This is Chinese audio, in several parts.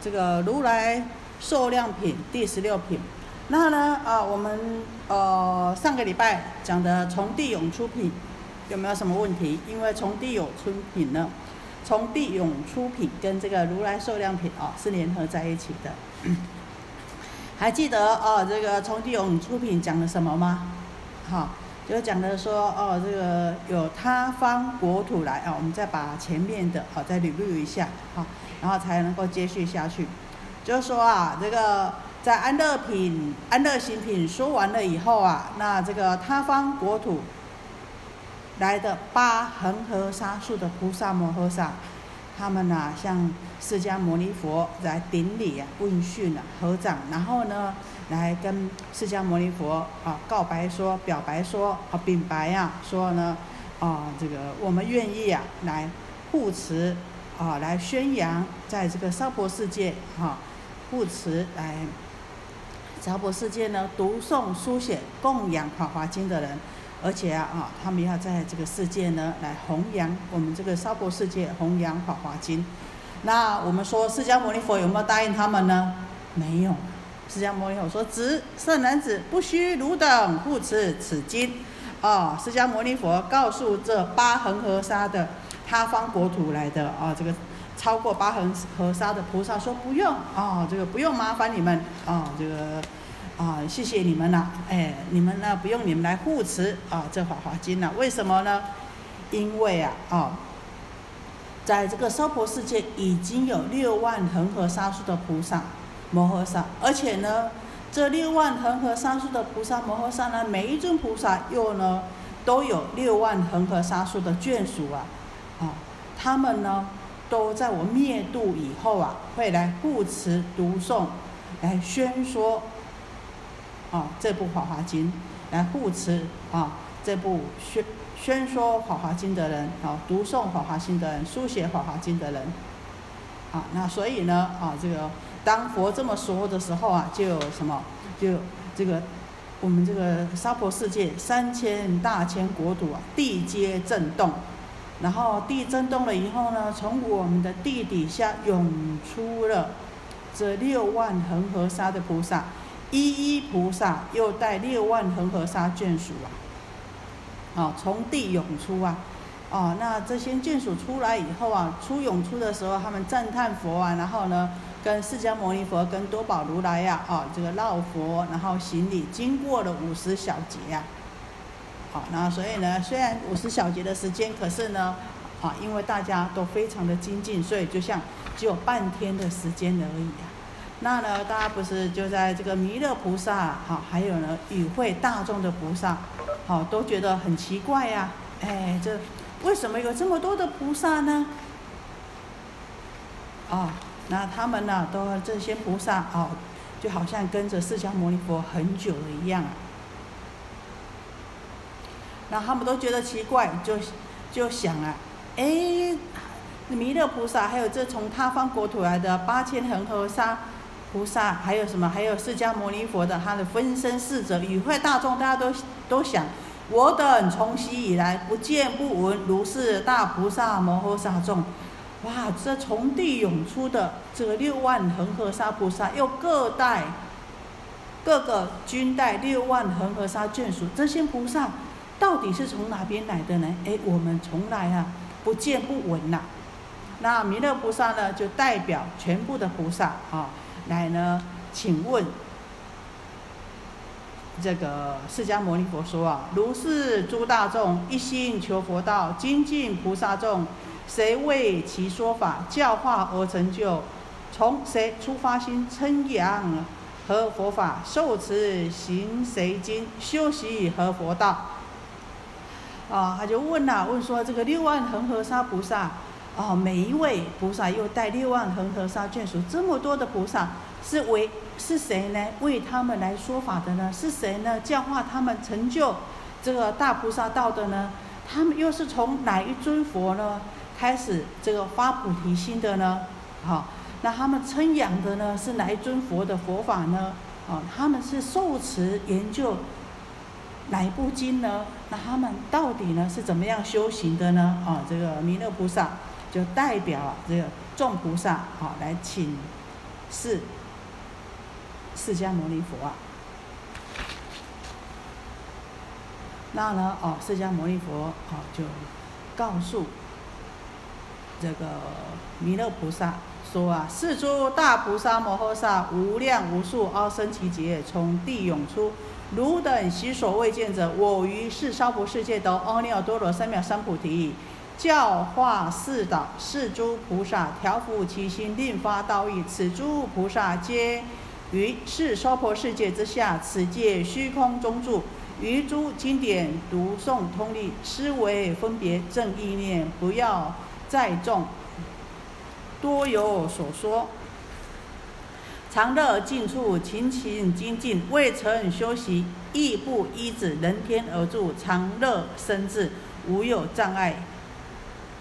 这个如来寿量品第十六品。那呢啊，我们呃上个礼拜讲的从地涌出品有没有什么问题？因为从地涌出品呢，从地涌出品跟这个如来寿量品啊是联合在一起的。还记得哦，这个从地涌出品讲了什么吗？好。就讲的说哦，这个有他方国土来啊，我们再把前面的好再捋捋一下好，然后才能够接续下去。就是说啊，这个在安乐品、安乐行品说完了以后啊，那这个他方国土来的八恒河沙数的菩萨摩诃萨，他们呐向释迦牟尼佛来顶礼啊、问讯啊、合掌，然后呢。来跟释迦牟尼佛啊告白说，表白说啊禀白呀，说呢啊这个我们愿意啊来护持啊来宣扬在这个娑婆世界哈护持来娑婆世界呢读诵书写供养法华经的人，而且啊啊他们要在这个世界呢来弘扬我们这个娑婆世界弘扬法华经。那我们说释迦牟尼佛有没有答应他们呢？没有。释迦牟尼佛说：“子圣男子，不须汝等护持此经。”啊，释迦牟尼佛告诉这八恒河沙的他方国土来的啊，这个超过八恒河沙的菩萨说：“不用啊，这个不用麻烦你们啊，这个啊，谢谢你们了。哎，你们呢不用你们来护持啊，这法华经了。为什么呢？因为啊啊，在这个娑婆世界已经有六万恒河沙数的菩萨。”摩诃萨，而且呢，这六万恒河沙数的菩萨摩诃萨呢，每一尊菩萨又呢，都有六万恒河沙数的眷属啊，啊，他们呢，都在我灭度以后啊，会来护持读诵，来宣说，啊，这部《法华经》，来护持啊，这部宣宣说《法华经》的人，啊，读诵《法华经》的人，书写《法华经》的人，啊，那所以呢，啊，这个。当佛这么说的时候啊，就有什么？就这个我们这个娑婆世界三千大千国土啊，地皆震动。然后地震动了以后呢，从我们的地底下涌出了这六万恒河沙的菩萨，一一菩萨又带六万恒河沙眷属啊，啊，从地涌出啊，啊，那这些眷属出来以后啊，出涌出的时候，他们赞叹佛啊，然后呢？跟释迦牟尼佛、跟多宝如来呀，啊，这个绕佛，然后行礼，经过了五十小节呀，好，那所以呢，虽然五十小节的时间，可是呢，啊，因为大家都非常的精进，所以就像只有半天的时间而已啊。那呢，大家不是就在这个弥勒菩萨，好，还有呢与会大众的菩萨，好，都觉得很奇怪呀，哎，这为什么有这么多的菩萨呢？啊。那他们呢，都这些菩萨哦，就好像跟着释迦牟尼佛很久了一样。那他们都觉得奇怪，就就想啊，哎，弥勒菩萨，还有这从他方国土来的八千恒河沙菩萨，还有什么？还有释迦牟尼佛的他的分身侍者与会大众，大家都都想，我等从昔以来不见不闻如是大菩萨摩诃萨众。哇！这从地涌出的这六万恒河沙菩萨，又各带各个军带六万恒河沙眷属，这些菩萨到底是从哪边来的呢？哎，我们从来啊不见不闻呐。那弥勒菩萨呢，就代表全部的菩萨啊，来呢，请问这个释迦牟尼佛说啊，如是诸大众一心求佛道，精进菩萨众。谁为其说法教化而成就？从谁出发心称扬和佛法受持行谁经修习和佛道？啊，他就问了，问说这个六万恒河沙菩萨，啊，每一位菩萨又带六万恒河沙眷属，这么多的菩萨是为是谁呢？为他们来说法的呢？是谁呢？教化他们成就这个大菩萨道的呢？他们又是从哪一尊佛呢？开始这个发菩提心的呢，好，那他们称扬的呢是哪一尊佛的佛法呢？啊，他们是受持研究哪一部经呢？那他们到底呢是怎么样修行的呢？啊，这个弥勒菩萨就代表这个众菩萨，啊来请是释迦牟尼佛啊。那呢，哦，释迦牟尼佛啊就告诉这个弥勒菩萨说啊：“世诸大菩萨摩诃萨，无量无数阿僧祇劫，从地涌出。汝等昔所未见者，我于是娑婆世界得阿耨多罗三藐三菩提，教化四导是诸菩萨，调伏其心，令发道义。此诸菩萨皆于是娑婆世界之下，此界虚空中住。”于诸经典读诵通力，思维分别正意念，不要再众，多有所说。常乐尽处，勤勤精进，未曾休息，亦不依止，人天而住，常乐生智，无有障碍。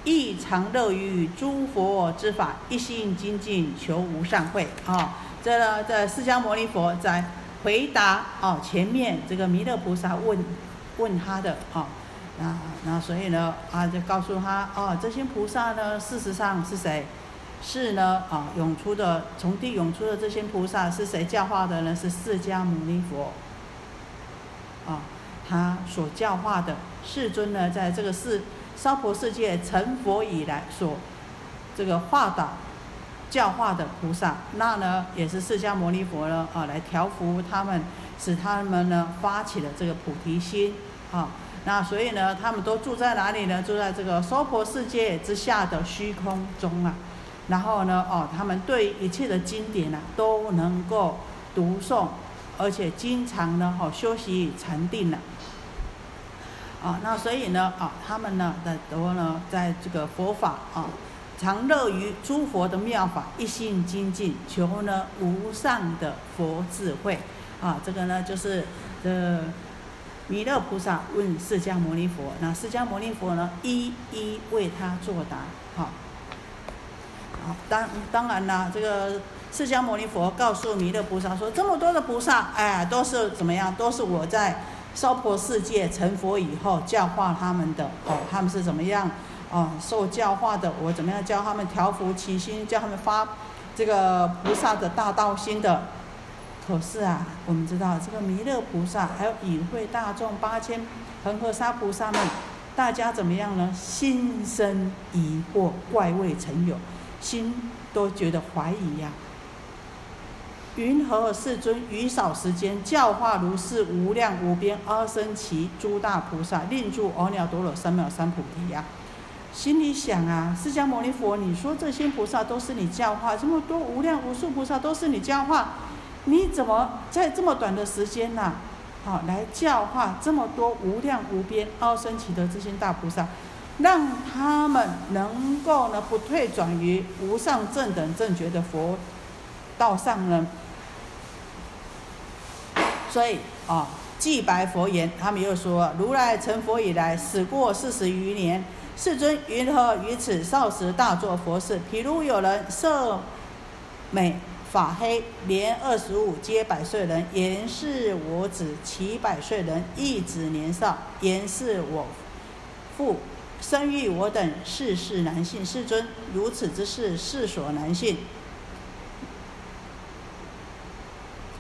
亦常乐于诸佛之法，一心精进，求无上慧。啊，这呢，这释迦牟尼佛在。回答哦，前面这个弥勒菩萨问问他的哦，那那所以呢啊就告诉他哦，这些菩萨呢事实上是谁？是呢啊涌出的从地涌出的这些菩萨是谁教化的呢？是释迦牟尼佛啊，他所教化的世尊呢，在这个世娑婆世界成佛以来所这个化导。教化的菩萨，那呢也是释迦牟尼佛呢啊，来调伏他们，使他们呢发起了这个菩提心啊。那所以呢，他们都住在哪里呢？住在这个娑婆世界之下的虚空中啊。然后呢，哦，他们对一切的经典呢都能够读诵，而且经常呢哦修习禅定了。啊，那所以呢啊，他们呢的都呢在这个佛法啊。常乐于诸佛的妙法，一心精进，求呢无上的佛智慧。啊，这个呢就是呃弥勒菩萨问释迦牟尼佛，那释迦牟尼佛呢一一为他作答。当当然啦，这个释迦牟尼佛告诉弥勒菩萨说，这么多的菩萨，哎，都是怎么样？都是我在娑婆世界成佛以后教化他们的。哦，他们是怎么样？啊，受教化的，我怎么样教他们调伏其心，教他们发这个菩萨的大道心的？可是啊，我们知道这个弥勒菩萨还有隐会大众八千恒河沙菩萨们，大家怎么样呢？心生疑惑，怪未曾有，心都觉得怀疑呀。云何世尊于少时间教化如是无量无边阿僧祇诸大菩萨，令住阿耨多罗三藐三菩提呀？心里想啊，释迦牟尼佛，你说这些菩萨都是你教化，这么多无量无数菩萨都是你教化，你怎么在这么短的时间呐，好来教化这么多无量无边阿僧祇的这些大菩萨，让他们能够呢不退转于无上正等正觉的佛道上呢？所以啊，祭白佛言，他们又说，如来成佛以来，死过四十余年。世尊云何于此少时大作佛事？譬如有人色美发黑，年二十五，皆百岁人，言是我子；其百岁人亦子年少，言是我父。生育我等世世男性。世尊，如此之事，世所难信。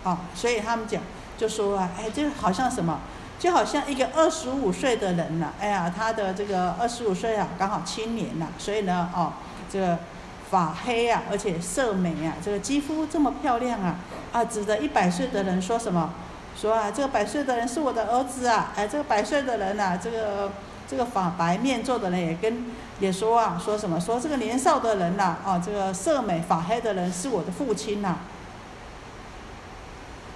哦，所以他们讲，就说啊，哎，这好像什么？就好像一个二十五岁的人了，哎呀，他的这个二十五岁啊，刚好青年呐，所以呢，哦，这个发黑啊，而且色美啊，这个肌肤这么漂亮啊，啊，指着一百岁的人说什么？说啊，这个百岁的人是我的儿子啊，哎，这个百岁的人呐，这个这个法白面做的人也跟也说啊，说什么？说这个年少的人呐，啊，这个色美法黑的人是我的父亲呐。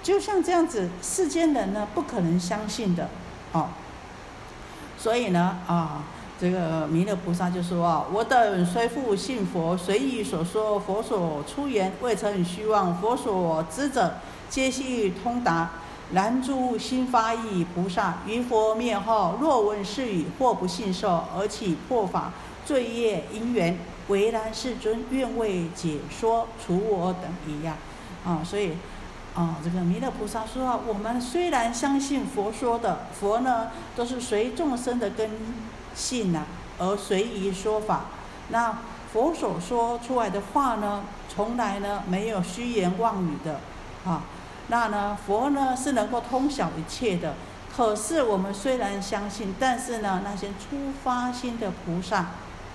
就像这样子，世间人呢不可能相信的，哦，所以呢，啊，这个弥勒菩萨就说啊，我等虽复信佛，随意所说，佛所出言，未曾虚妄，佛所知者，皆悉通达。然诸心发意菩萨，于佛灭后，若闻是语，或不信受，而起破法罪业因缘，为然世尊愿为解说，除我等疑呀，啊，所以。啊，这个弥勒菩萨说啊，我们虽然相信佛说的，佛呢都是随众生的根性呐，而随意说法。那佛所说出来的话呢，从来呢没有虚言妄语的，啊，那呢佛呢是能够通晓一切的。可是我们虽然相信，但是呢那些出发心的菩萨，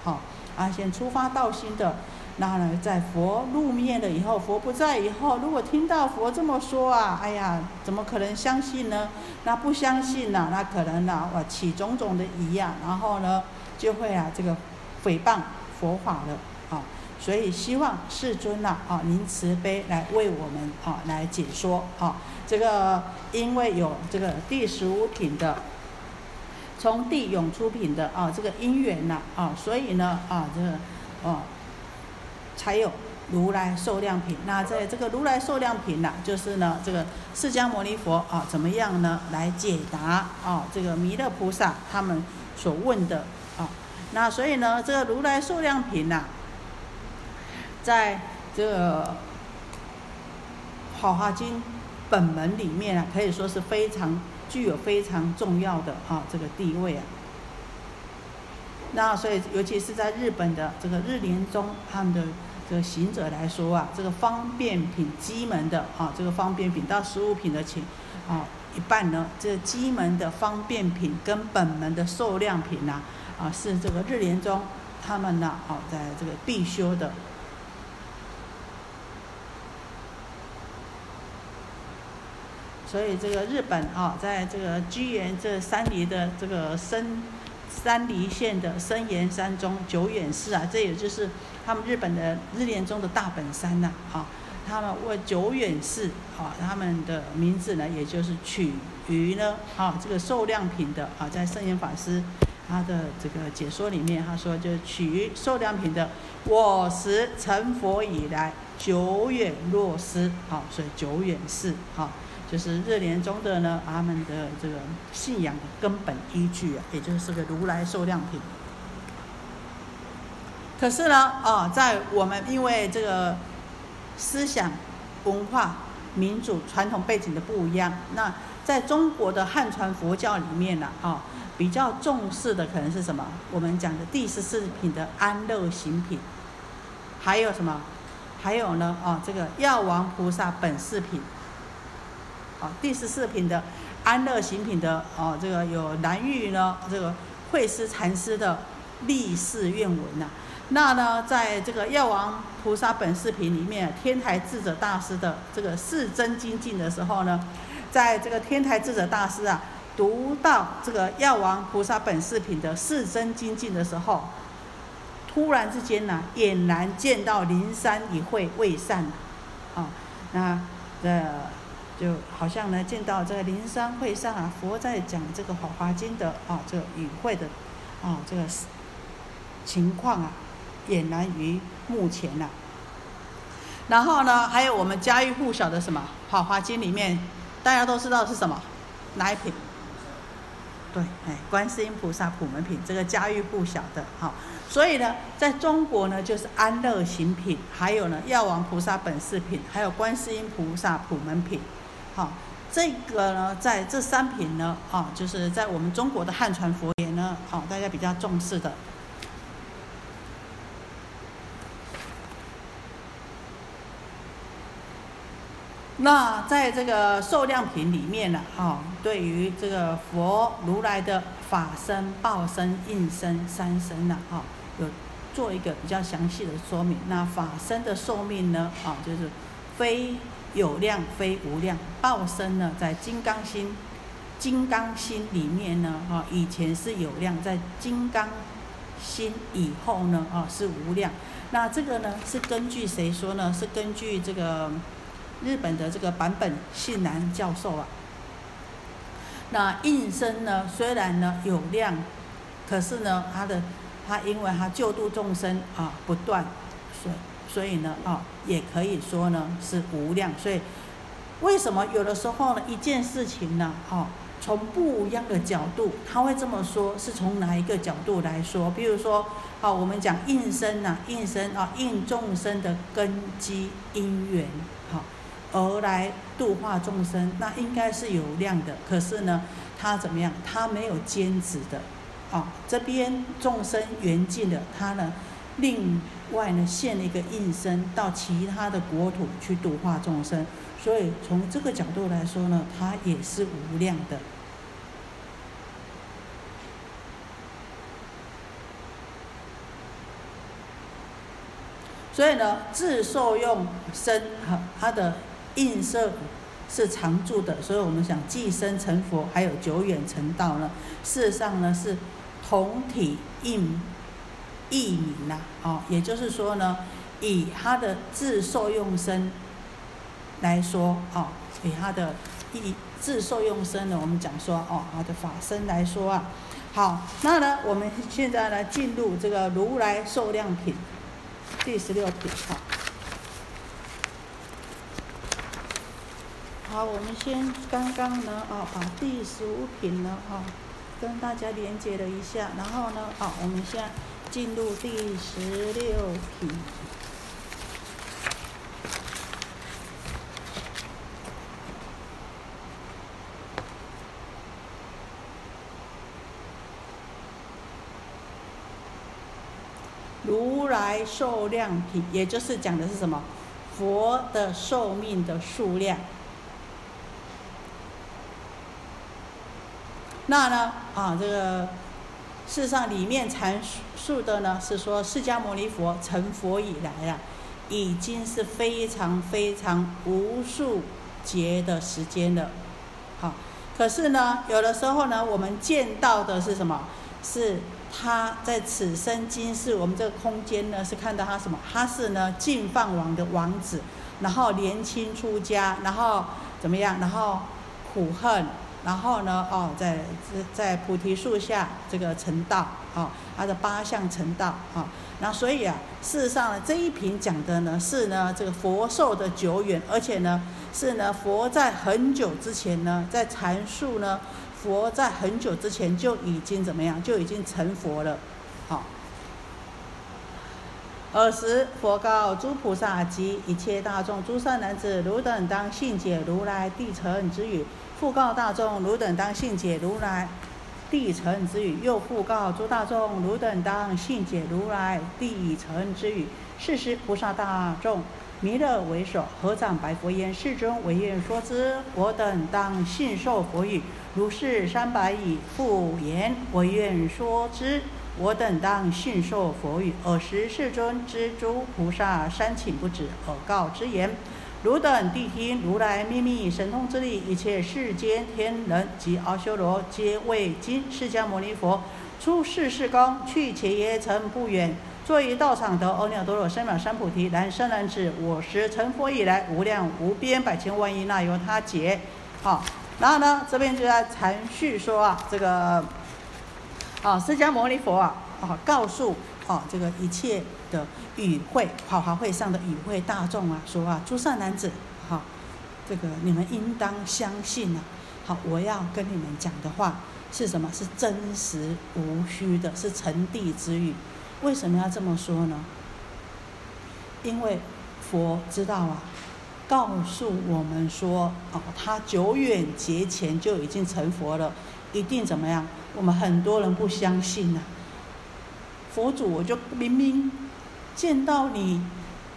好，啊，先出发道心的。那呢，在佛入灭了以后，佛不在以后，如果听到佛这么说啊，哎呀，怎么可能相信呢？那不相信呢？那可能呢，我起种种的疑啊，然后呢，就会啊，这个诽谤佛法了。所以希望世尊呐啊，您慈悲来为我们啊来解说啊。这个因为有这个第十五品的从地涌出品的啊，这个因缘呐啊，所以呢啊，这个哦。才有如来受量品。那在这个如来受量品呢，就是呢，这个释迦牟尼佛啊，怎么样呢，来解答啊，这个弥勒菩萨他们所问的啊。那所以呢，这个如来受量品呐，在这个好华经本门里面啊，可以说是非常具有非常重要的啊这个地位啊。那所以，尤其是在日本的这个日莲宗，他们的。这个行者来说啊，这个方便品机门的啊，这个方便品到十五品的请啊一半呢，这机门的方便品跟本门的受量品呢啊，是这个日莲宗他们呢啊在这个必修的。所以这个日本啊，在这个居延这三里的这个深山梨县的深岩山中久远寺啊，这也就是。他们日本的日莲宗的大本山呐，啊，他们为久远寺，啊，他们的名字呢，也就是取于呢，啊，这个受量品的，啊，在圣严法师他的这个解说里面，他说就取于受量品的，我时成佛以来，久远若失，啊，所以久远寺，啊，就是日莲宗的呢，他们的这个信仰的根本依据啊，也就是个如来受量品。可是呢，啊，在我们因为这个思想、文化、民主、传统背景的不一样，那在中国的汉传佛教里面呢，啊，比较重视的可能是什么？我们讲的第十四品的安乐行品，还有什么？还有呢，啊，这个药王菩萨本事品，啊，第十四品的安乐行品的，哦，这个有南域呢，这个慧思禅师的立誓愿文呐。那呢，在这个药王菩萨本视频里面，天台智者大师的这个四真精进的时候呢，在这个天台智者大师啊，读到这个药王菩萨本视频的四真精进的时候，突然之间呢，俨然见到灵山一会未散啊，那呃，就好像呢，见到这个灵山会上啊，佛在讲这个《法华经》的啊，这个与会的啊，这个情况啊。俨然于目前了。然后呢，还有我们家喻户晓的什么《法华经》里面，大家都知道是什么哪一品？对，哎，观世音菩萨普门品，这个家喻户晓的哈。所以呢，在中国呢，就是安乐行品，还有呢药王菩萨本事品，还有观世音菩萨普门品。好，这个呢，在这三品呢，啊，就是在我们中国的汉传佛言呢，啊，大家比较重视的。那在这个受量品里面呢，啊，对于这个佛如来的法身、报身、应身三身呢，啊，有做一个比较详细的说明。那法身的寿命呢，啊，就是非有量非无量；报身呢，在金刚心、金刚心里面呢，啊，以前是有量，在金刚心以后呢，啊，是无量。那这个呢，是根据谁说呢？是根据这个。日本的这个版本信男教授啊，那应身呢，虽然呢有量，可是呢，他的他因为他救度众生啊不断，所所以呢啊，也可以说呢是无量。所以为什么有的时候呢一件事情呢，啊，从不一样的角度，他会这么说，是从哪一个角度来说？比如说，啊，我们讲应身呐，应身啊，应众生的根基因缘。好而来度化众生，那应该是有量的。可是呢，他怎么样？他没有坚持的，啊，这边众生缘尽了，他呢另外呢现了一个应身到其他的国土去度化众生，所以从这个角度来说呢，它也是无量的。所以呢，自受用身和它的映射是常住的，所以我们想寄生成佛，还有久远成道呢，事实上呢是同体应异名呐，哦，也就是说呢，以他的自受用身来说，哦，以他的意自受用身呢，我们讲说，哦，他的法身来说啊，好，那呢，我们现在呢进入这个如来受量品。第十六品，好，好，我们先刚刚呢，啊，把第十五品呢，啊，跟大家连接了一下，然后呢，哦，我们现在进入第十六品。如来寿量品，也就是讲的是什么？佛的寿命的数量。那呢？啊，这个事实上里面阐述的呢，是说释迦牟尼佛成佛以来啊，已经是非常非常无数劫的时间了。好，可是呢，有的时候呢，我们见到的是什么？是。他在此生今世，我们这个空间呢，是看到他什么？他是呢净饭王的王子，然后年轻出家，然后怎么样？然后苦恨，然后呢，哦，在在菩提树下这个成道，哦，他的八相成道，啊，那所以啊，事实上呢，这一品讲的呢是呢这个佛寿的久远，而且呢是呢佛在很久之前呢在阐述呢。佛在很久之前就已经怎么样？就已经成佛了，好。尔时，佛告诸菩萨及一切大众：诸善男子，汝等当信解如来地成之语。复告大众：汝等当信解如来地尘之语。又复告诸大众：汝等当信解如来地尘之语。是时，菩萨大众。弥勒为首，合掌白佛言：“世尊，唯愿说之。我等当信受佛语。如是三百已复言：唯愿说之。我等当信受佛语。尔时世尊知诸菩萨三请不止，而告之言：汝等谛听，如来秘密神通之力，一切世间天人及阿修罗，皆为今释迦牟尼佛出世事功，去且耶尘不远。”作于道场得阿耨多罗三藐三菩提，然生男子，我时成佛以来，无量无边百千万亿那由他劫。好，然后呢，这边就在阐述说啊，这个啊，释迦牟尼佛啊，啊，告诉啊，这个一切的与会，法华会上的与会大众啊，说啊，诸善男子，好，这个你们应当相信啊，好，我要跟你们讲的话是什么？是真实无虚的，是成地之语。为什么要这么说呢？因为佛知道啊，告诉我们说，哦，他久远劫前就已经成佛了，一定怎么样？我们很多人不相信呐。佛祖，我就明明见到你，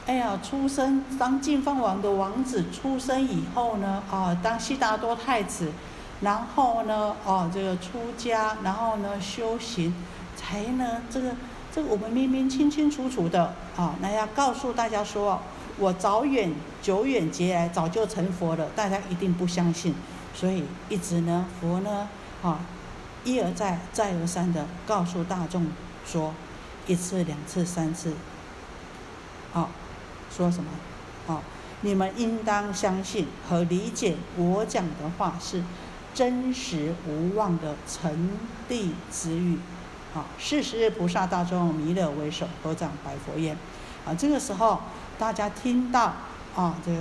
哎呀，出生当净饭王的王子出生以后呢，啊，当悉达多太子，然后呢，哦，这个出家，然后呢，修行，才呢，这个。这个我们明明清清楚楚的啊，那要告诉大家说，我早远久远劫来早就成佛了，大家一定不相信，所以一直呢，佛呢，啊，一而再，再而三的告诉大众说，一次、两次、三次，啊，说什么？啊，你们应当相信和理解我讲的话是真实无妄的成地之语。啊，是十菩萨大众弥勒为首，合掌白佛言：啊，这个时候大家听到啊，这个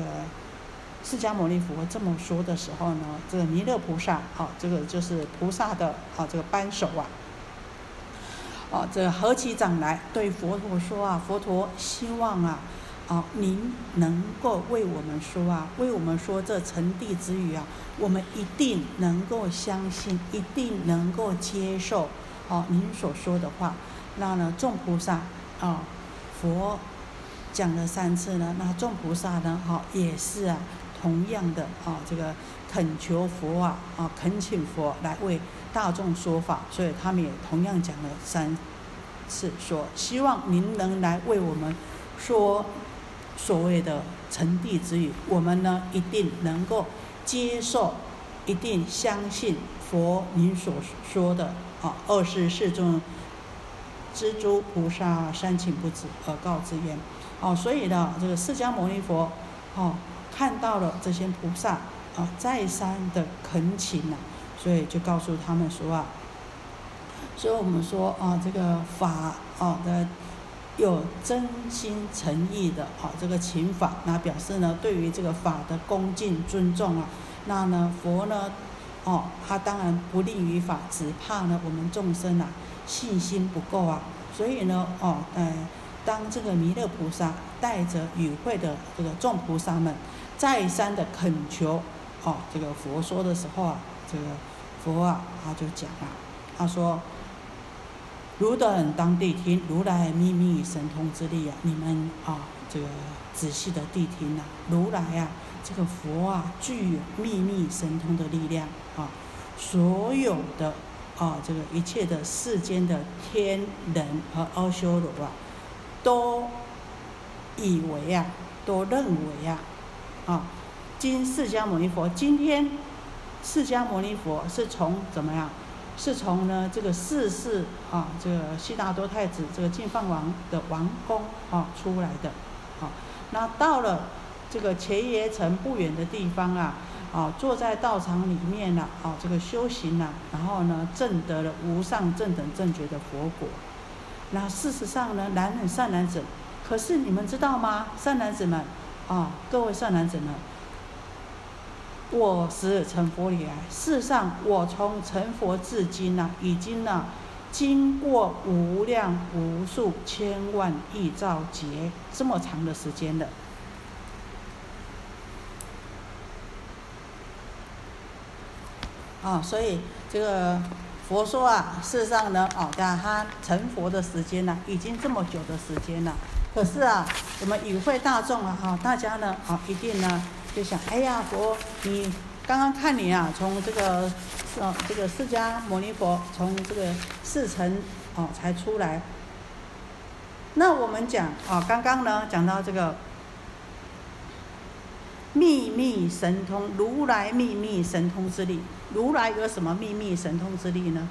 释迦牟尼佛这么说的时候呢，这个弥勒菩萨啊，这个就是菩萨的啊，这个扳手啊，啊，这个合起掌来对佛陀说啊，佛陀希望啊，啊，您能够为我们说啊，为我们说这成地之语啊，我们一定能够相信，一定能够接受。哦，您所说的话，那呢，众菩萨啊，佛讲了三次呢，那众菩萨呢，哈，也是啊，同样的啊，这个恳求佛啊，啊，恳请佛来为大众说法，所以他们也同样讲了三次，说希望您能来为我们说所谓的成地之语，我们呢一定能够接受，一定相信佛您所说的啊，二十四尊。知诸菩萨三请不止而告之言，哦，所以呢，这个释迦牟尼佛，哦，看到了这些菩萨啊，再三的恳请呐，所以就告诉他们说啊，所以我们说啊，这个法啊的有真心诚意的啊，这个请法，那表示呢，对于这个法的恭敬尊重啊，那呢，佛呢，哦，他当然不利于法，只怕呢，我们众生啊。信心不够啊，所以呢，哦，呃，当这个弥勒菩萨带着与会的这个众菩萨们再三的恳求，哦，这个佛说的时候啊，这个佛啊，他就讲啊，他说：“汝等当谛听，如来秘密神通之力啊，你们啊，这个仔细的谛听呐，如来啊，这个佛啊，具有秘密神通的力量啊，所有的。”啊，这个一切的世间的天人和阿修罗啊，都以为啊，都认为啊，啊，今释迦牟尼佛今天，释迦牟尼佛是从怎么样？是从呢这个世世啊，这个悉达多太子这个净饭王的王宫啊出来的，啊，那到了这个前耶城不远的地方啊。啊，坐在道场里面了，啊，这个修行了，然后呢，证得了无上正等正觉的佛果。那事实上呢，男人善男子，可是你们知道吗？善男子们，啊，各位善男子们，我是成佛以来，世上我从成佛至今呢，已经呢，经过无量无数千万亿兆劫这么长的时间了。啊，所以这个佛说啊，世上呢，哦，看他成佛的时间呢，已经这么久的时间了。可是啊，我们与会大众啊，哈，大家呢，啊，一定呢，就想，哎呀，佛，你刚刚看你啊，从这个，呃，这个释迦牟尼佛从这个四层哦才出来。那我们讲啊，刚刚呢讲到这个。秘密神通，如来秘密神通之力，如来有什么秘密神通之力呢？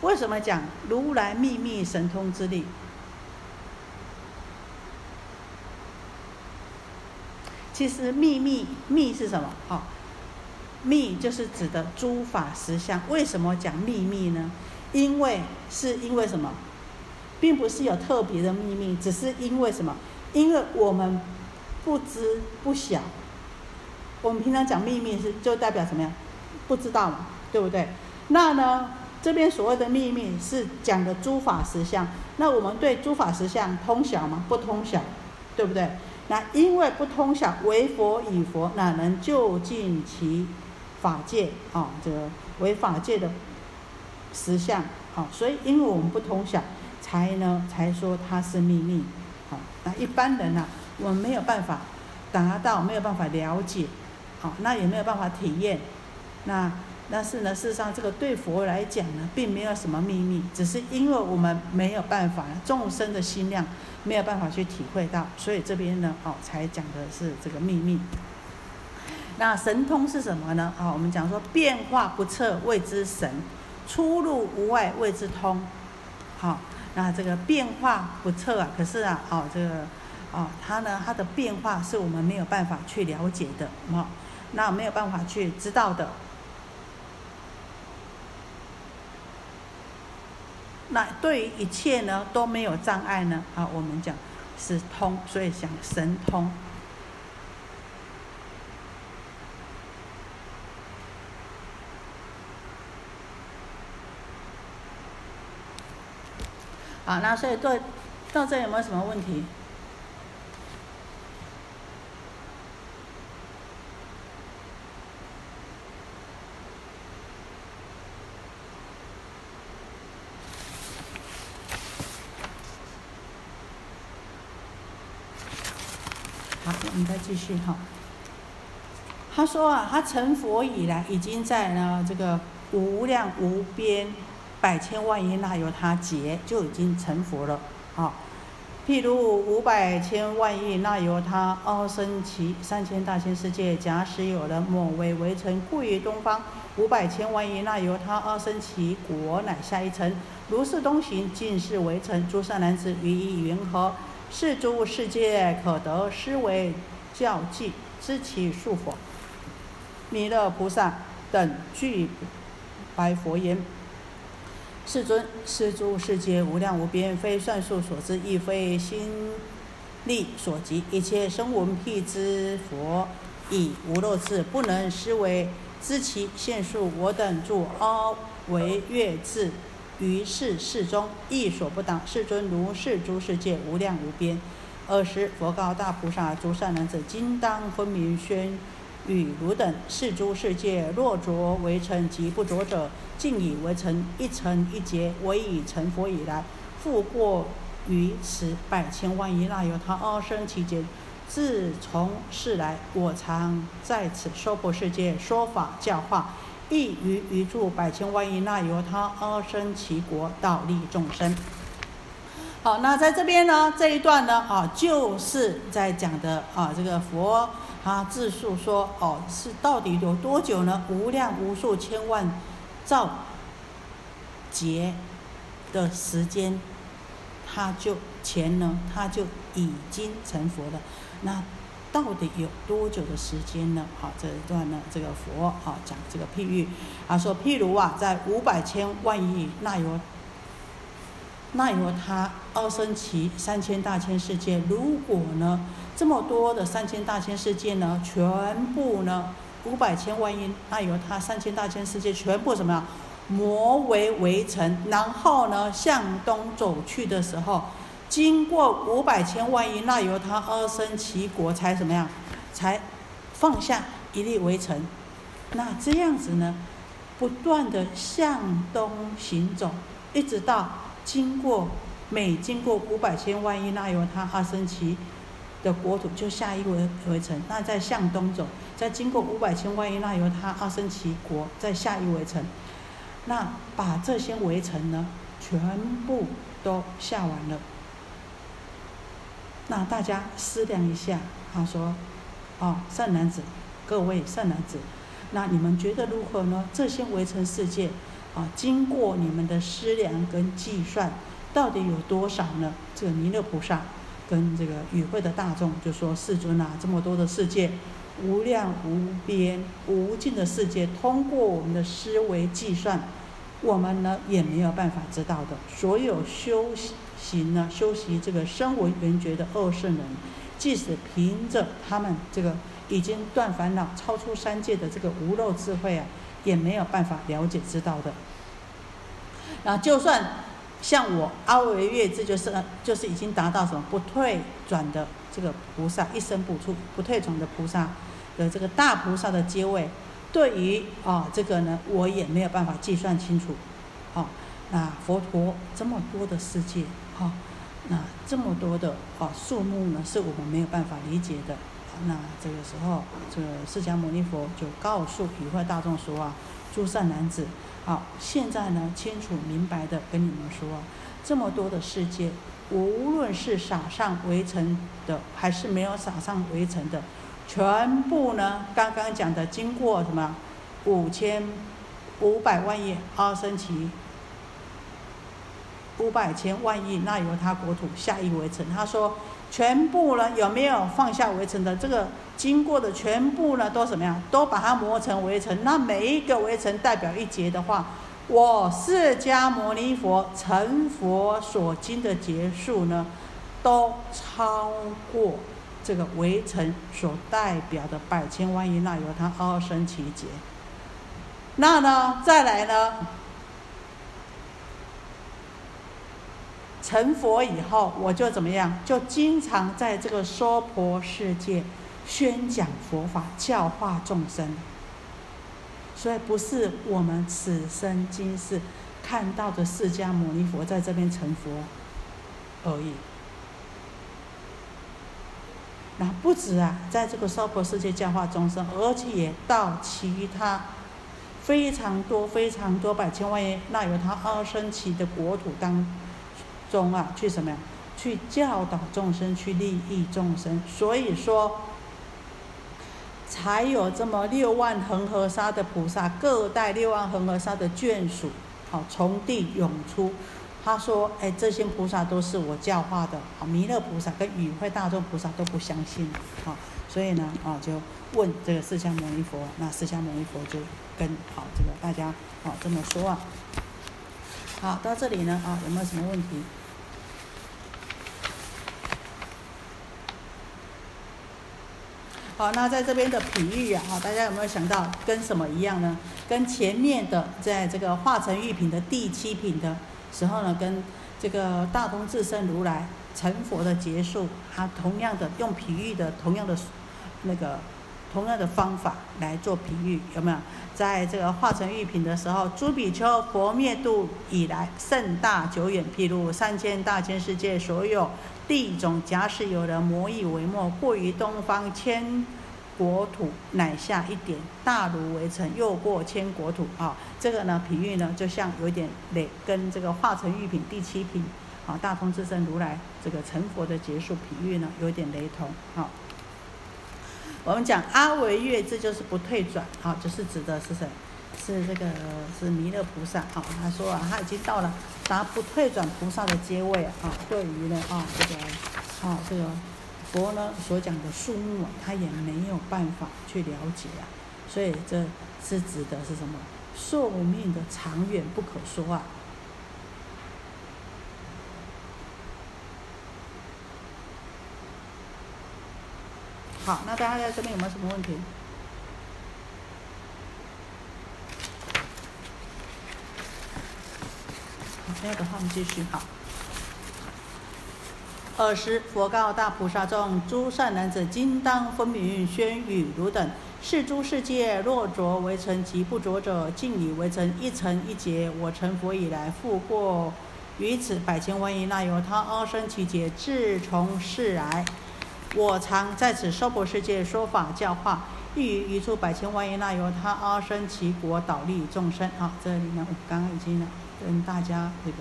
为什么讲如来秘密神通之力？其实秘密密是什么？哦，密就是指的诸法实相。为什么讲秘密呢？因为是因为什么？并不是有特别的秘密，只是因为什么？因为我们不知不晓，我们平常讲秘密是就代表什么呀？不知道嘛，对不对？那呢，这边所谓的秘密是讲的诸法实相。那我们对诸法实相通晓吗？不通晓，对不对？那因为不通晓，为佛以佛哪能就近其法界啊？这个为法界的实相啊，所以因为我们不通晓，才呢才说它是秘密好。那一般人呢，我们没有办法达到，没有办法了解，好，那也没有办法体验。那但是呢，事实上这个对佛来讲呢，并没有什么秘密，只是因为我们没有办法，众生的心量没有办法去体会到，所以这边呢，哦，才讲的是这个秘密。那神通是什么呢？啊，我们讲说变化不测谓之神，出入无碍谓之通，好。那这个变化不测啊，可是啊，哦，这个，哦，它呢，它的变化是我们没有办法去了解的，哦，那没有办法去知道的。那对于一切呢都没有障碍呢，啊，我们讲是通，所以讲神通。好，那所以到到这有没有什么问题？好，我们再继续哈。他说啊，他成佛以来，已经在呢这个无量无边百千万亿那由他劫就已经成佛了啊。譬如五百千万亿那由他阿僧祇三千大千世界，假使有人某为围城，故于东方五百千万亿那由他阿僧祇国乃下一层。如是东行，尽是围城。诸善男子，于意云何？是诸世界可得是为教记，知其数否？弥勒菩萨等具白佛言。世尊，是诸世界无量无边，非算数所知，亦非心力所及。一切声闻辟支佛，以无漏智，不能思维知其现数。我等住阿惟越智，于是世中亦所不当。世尊，如是诸世界无量无边。尔时，佛告大菩萨：诸善男子，今当分明宣。与汝等是诸世界，若着为尘及不着者，尽以为尘一尘一劫，唯以成佛以来，复过于此百千万亿那由他阿僧祇劫。自从世来，我常在此娑婆世界说法教化，亦于于诸百千万亿那由他阿僧祇国，道利众生。好，那在这边呢，这一段呢，啊，就是在讲的啊，这个佛。他自述说：“哦，是到底有多久呢？无量无数千万兆劫的时间，他就前呢，他就已经成佛了。那到底有多久的时间呢？好，这一段呢，这个佛啊讲这个譬喻，他说：譬如啊，在五百千万亿那由那由他二生其三千大千世界，如果呢？”这么多的三千大千世界呢，全部呢五百千万亿，那由他三千大千世界全部什么呀？魔为围城，然后呢向东走去的时候，经过五百千万亿，那由他阿僧祇国才什么样？才放下一粒围城。那这样子呢，不断的向东行走，一直到经过每经过五百千万亿，那由他阿僧祇。的国土就下一围围城，那再向东走，再经过五百千万亿，那由他阿僧祇国再下一围城，那把这些围城呢，全部都下完了。那大家思量一下，他说：“哦，善男子，各位善男子，那你们觉得如何呢？这些围城世界啊，经过你们的思量跟计算，到底有多少呢？”这个弥勒菩萨。跟这个与会的大众就说：“世尊啊，这么多的世界，无量无边无尽的世界，通过我们的思维计算，我们呢也没有办法知道的。所有修行呢，修习这个声闻缘觉的二圣人，即使凭着他们这个已经断烦恼、超出三界的这个无漏智慧啊，也没有办法了解知道的。那就算。”像我阿维月智就是就是已经达到什么不退转的这个菩萨一生不出不退转的菩萨的这个大菩萨的阶位，对于啊这个呢我也没有办法计算清楚，好，那佛陀这么多的世界，好，那这么多的啊数目呢是我们没有办法理解的，那这个时候这个释迦牟尼佛就告诉与会大众说啊，诸善男子。好，现在呢，清楚明白的跟你们说，这么多的世界，无论是撒上围城的，还是没有撒上围城的，全部呢，刚刚讲的经过什么，五千五百万亿阿僧祇，五百千万亿那由他国土下一围城，他说。全部呢有没有放下围城的？这个经过的全部呢都怎么样？都把它磨成围城。那每一个围城代表一劫的话，我释迦牟尼佛成佛所经的劫数呢，都超过这个围城所代表的百千万亿那由他阿僧祇劫。那呢，再来呢？成佛以后，我就怎么样？就经常在这个娑婆世界宣讲佛法，教化众生。所以不是我们此生今世看到的释迦牟尼佛在这边成佛而已。那不止啊，在这个娑婆世界教化众生，而且也到其他非常多、非常多百千万亿那由他阿僧祇的国土当中啊，去什么呀？去教导众生，去利益众生。所以说，才有这么六万恒河沙的菩萨，各带六万恒河沙的眷属，好从地涌出。他说：“哎，这些菩萨都是我教化的，好，弥勒菩萨跟与会大众菩萨都不相信，好，所以呢，啊，就问这个释迦牟尼佛，那释迦牟尼佛就跟好这个大家，好这么说啊。好，到这里呢，啊，有没有什么问题？好，那在这边的比喻啊，大家有没有想到跟什么一样呢？跟前面的在这个化成玉品的第七品的。”时候呢，跟这个大通智身如来成佛的结束，他同样的用比喻的同样的那个同样的方法来做比喻，有没有？在这个化成玉品的时候，诸比丘佛灭度以来甚大久远，譬如三千大千世界所有地种，假使有人魔以为末，过于东方千。国土乃下一点，大如围城，又过千国土啊！这个呢，比喻呢，就像有点雷，跟这个化成玉品第七品啊，大通智胜如来这个成佛的结束比喻呢，有点雷同啊。我们讲阿维月这就是不退转啊，就是指的是谁？是这个是弥勒菩萨啊。他说啊，他已经到了达不退转菩萨的阶位啊。对于呢啊，这个啊这个。佛呢所讲的树木啊，他也没有办法去了解啊，所以这是指的是什么？寿命的长远不可说啊。好，那大家在这边有没有什么问题？没有的话，我们继续好。尔时，佛告大菩萨众：诸善男子，今当分明宣语汝等：是诸世界，若着为尘，及不着者，尽以为尘。一尘一劫，我成佛以来，复过于此百千万亿那由他阿僧祇劫，自从世来，我常在此娑婆世界说法教化，欲于一处百千万亿那由他阿僧祇国导利众生。好，这里呢，我刚刚已经跟大家这个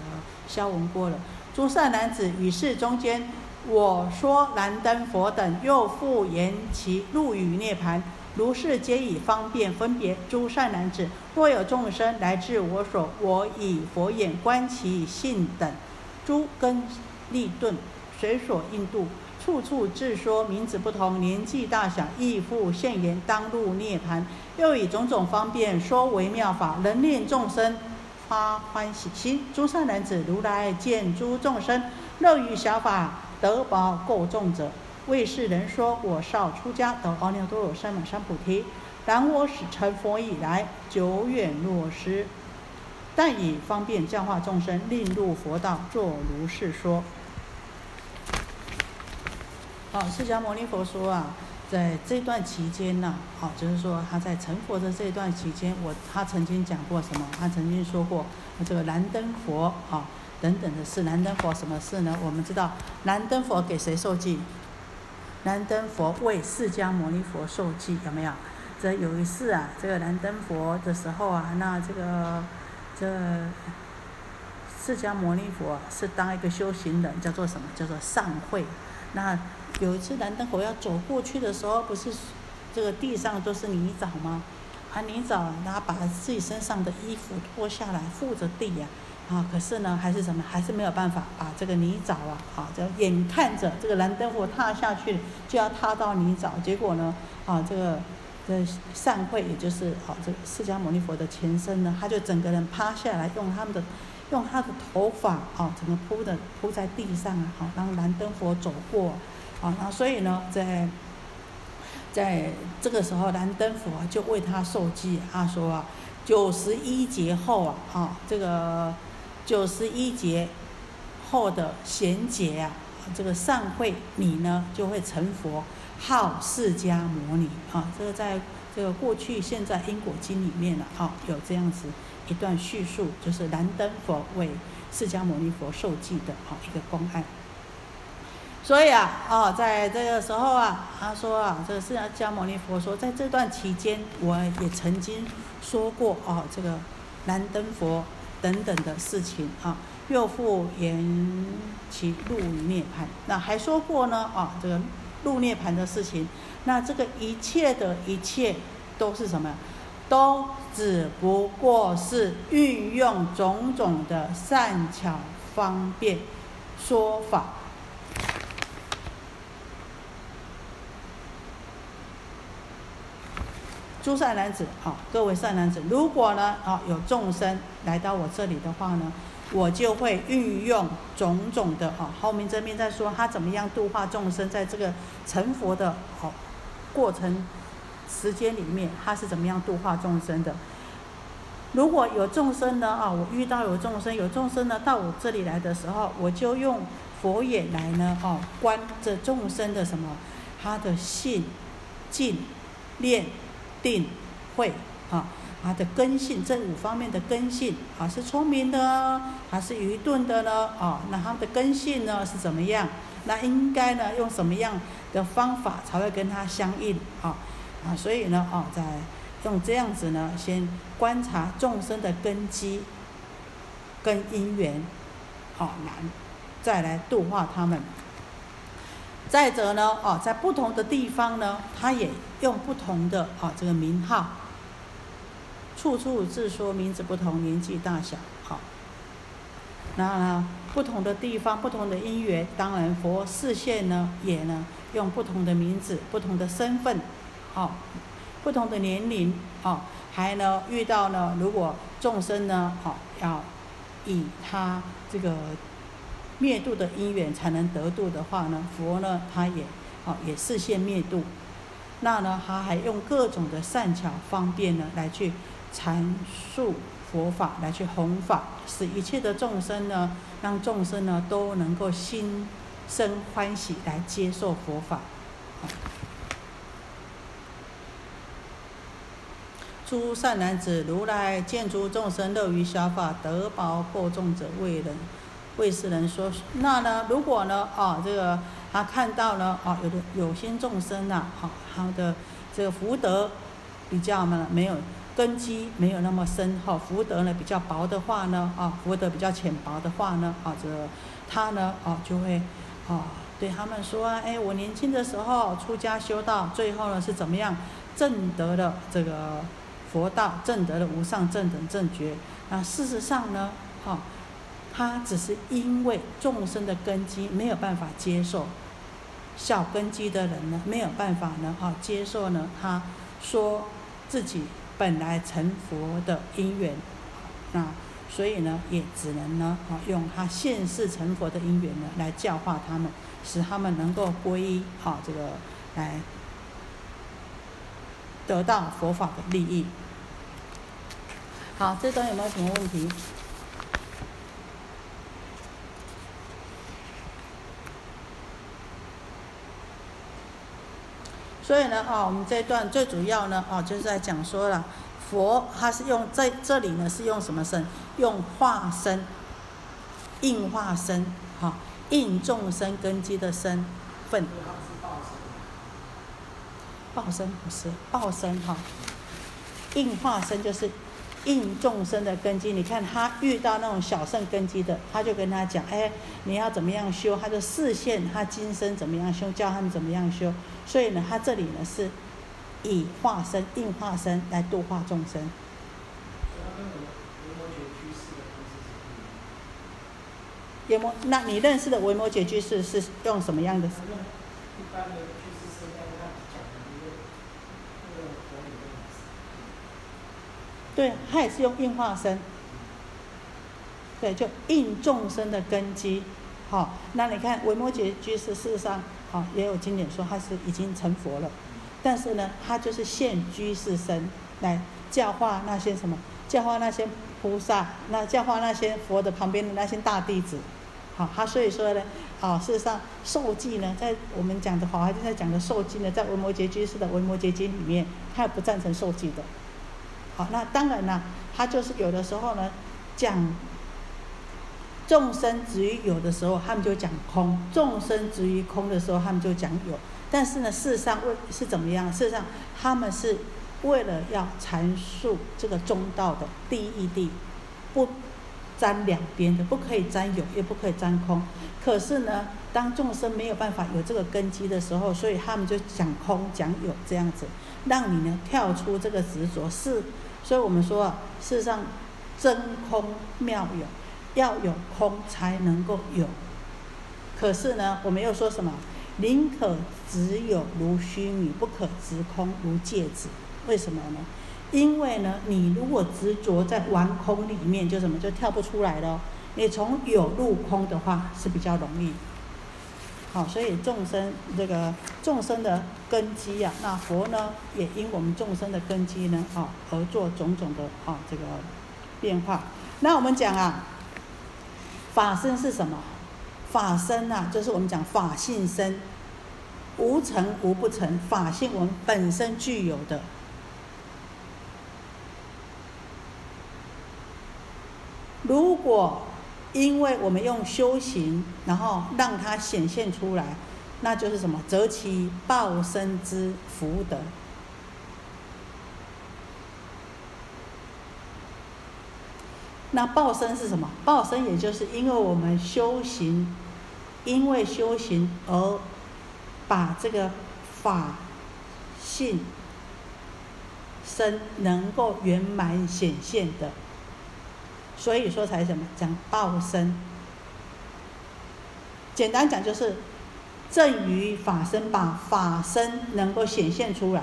消文过了。诸善男子，与世中间，我说燃灯佛等，又复言其入语涅盘，如是皆以方便分别。诸善男子，若有众生来至我所，我以佛眼观其性等，诸根利钝，随所应度，处处自说名字不同，年纪大小亦复现言，当入涅盘。又以种种方便说为妙法，能令众生。发欢喜心，诸善男子，如来见诸众生乐于小法，得宝够众者，为世人说：我少出家得阿耨多罗三藐三菩提。然我始成佛以来，久远若失，但以方便教化众生，令入佛道，作如是说。好，释迦牟尼佛说啊。在这段期间呢，好，就是说他在成佛的这段期间，我他曾经讲过什么？他曾经说过这个燃灯佛啊等等的事。燃灯佛什么事呢？我们知道燃灯佛给谁受记？燃灯佛为释迦牟尼佛受记，有没有？这有一次啊，这个燃灯佛的时候啊，那这个这释迦牟尼佛是当一个修行人，叫做什么？叫做上会。那有一次燃灯佛要走过去的时候，不是这个地上都是泥沼吗？啊，泥沼，然后把自己身上的衣服脱下来覆着地呀，啊，可是呢，还是什么，还是没有办法把这个泥沼啊，啊，就眼看着这个燃灯佛踏下去就要踏到泥沼，结果呢，啊，这个这善会，也就是好这释迦牟尼佛的前身呢，他就整个人趴下来，用他们的。用他的头发啊，整个铺的铺在地上啊，好让燃灯佛走过，啊，那所以呢，在在这个时候，燃灯佛就为他受记，他说啊，九十一劫后啊，啊，这个九十一劫后的贤劫啊，这个善会你呢就会成佛，号释迦牟尼啊，这个在这个过去现在因果经里面呢，啊，有这样子。一段叙述就是燃灯佛为释迦牟尼佛受记的啊一个公案，所以啊，哦，在这个时候啊，他说啊，这个释迦牟尼佛说，在这段期间，我也曾经说过哦，这个燃灯佛等等的事情啊，又复言其入涅盘，那还说过呢啊，这个入涅盘的事情，那这个一切的一切都是什么？都只不过是运用种种的善巧方便说法。诸善男子，好，各位善男子，如果呢，啊，有众生来到我这里的话呢，我就会运用种种的，啊，后面这边在说他怎么样度化众生，在这个成佛的，好过程时间里面，他是怎么样度化众生的？如果有众生呢，啊，我遇到有众生，有众生呢到我这里来的时候，我就用佛眼来呢，哦，观这众生的什么，他的性、静、念。定慧啊，他的根性这五方面的根性啊，是聪明的还是愚钝的呢？啊，那他的根性呢是怎么样？那应该呢用什么样的方法才会跟他相应？啊啊，所以呢，啊，在用这样子呢，先观察众生的根基跟因缘，啊，难再来度化他们。再者呢，哦，在不同的地方呢，他也用不同的啊这个名号，处处自说名字不同，年纪大小，好。那，不同的地方，不同的因缘，当然佛视线呢也呢用不同的名字，不同的身份，好，不同的年龄，好，还呢遇到呢，如果众生呢，好要以他这个。灭度的因缘才能得度的话呢，佛呢他也好也视现灭度，那呢他还用各种的善巧方便呢来去阐述佛法，来去弘法，使一切的众生呢，让众生呢都能够心生欢喜来接受佛法。诸善男子，如来见诸众生乐于消化，得宝过重者，为人。为世人说，那呢？如果呢？啊，这个他看到呢？啊，有的有些众生呐，啊，他的这个福德比较呢没有根基，没有那么深，哈，福德呢比较薄的话呢，啊，福德比较浅薄的话呢，啊，这他呢，啊，就会啊对他们说，哎，我年轻的时候出家修道，最后呢是怎么样证得了这个佛道，证得了无上正等正觉。那事实上呢，啊。他只是因为众生的根基没有办法接受，小根基的人呢没有办法呢啊接受呢他说自己本来成佛的因缘，那所以呢也只能呢啊用他现世成佛的因缘呢来教化他们，使他们能够皈依啊这个来得到佛法的利益。好，这段有没有什么问题？所以呢，啊，我们这一段最主要呢，啊，就是在讲说了，佛他是用在这里呢，是用什么身？用化身，应化身，哈，应众生根基的身份。报身不是报身哈，应化身就是应众生的根基。你看他遇到那种小圣根基的，他就跟他讲，哎，你要怎么样修？他的视线，他今生怎么样修？教他们怎么样修？所以呢，他这里呢是以化身、应化身来度化众生。维摩，那你认识的维摩诘居士是用什么样的？对，他也是用应化身。对，就应众生的根基。好，那你看维摩诘居士事实上。好，也有经典说他是已经成佛了，但是呢，他就是现居士身来教化那些什么，教化那些菩萨，那教化那些佛的旁边的那些大弟子。好，他所以说呢，啊，事实上受记呢，在我们讲的好，还是在讲的受记呢，在维摩诘居士的维摩诘经里面，他也不赞成受记的。那当然了，他就是有的时候呢，讲众生执于有的时候，他们就讲空；众生执于空的时候，他们就讲有。但是呢，事实上为是怎么样？事实上，他们是为了要阐述这个中道的第一义谛，不沾两边的，不可以沾有，也不可以沾空。可是呢，当众生没有办法有这个根基的时候，所以他们就讲空讲有这样子，让你呢跳出这个执着。是，所以我们说啊，事实上真空妙有。要有空才能够有，可是呢，我们又说什么？宁可只有如虚拟，不可执空如芥子。为什么呢？因为呢，你如果执着在玩空里面，就什么就跳不出来了。你从有入空的话是比较容易。好，所以众生这个众生的根基呀，那佛呢也因我们众生的根基呢，啊而做种种的啊这个变化。那我们讲啊。法身是什么？法身呐，就是我们讲法性身，无成无不成，法性我们本身具有的。如果因为我们用修行，然后让它显现出来，那就是什么？择其报身之福德。那报身是什么？报身也就是因为我们修行，因为修行而把这个法性身能够圆满显现的，所以说才什么讲报身。简单讲就是正于法身，把法身能够显现出来。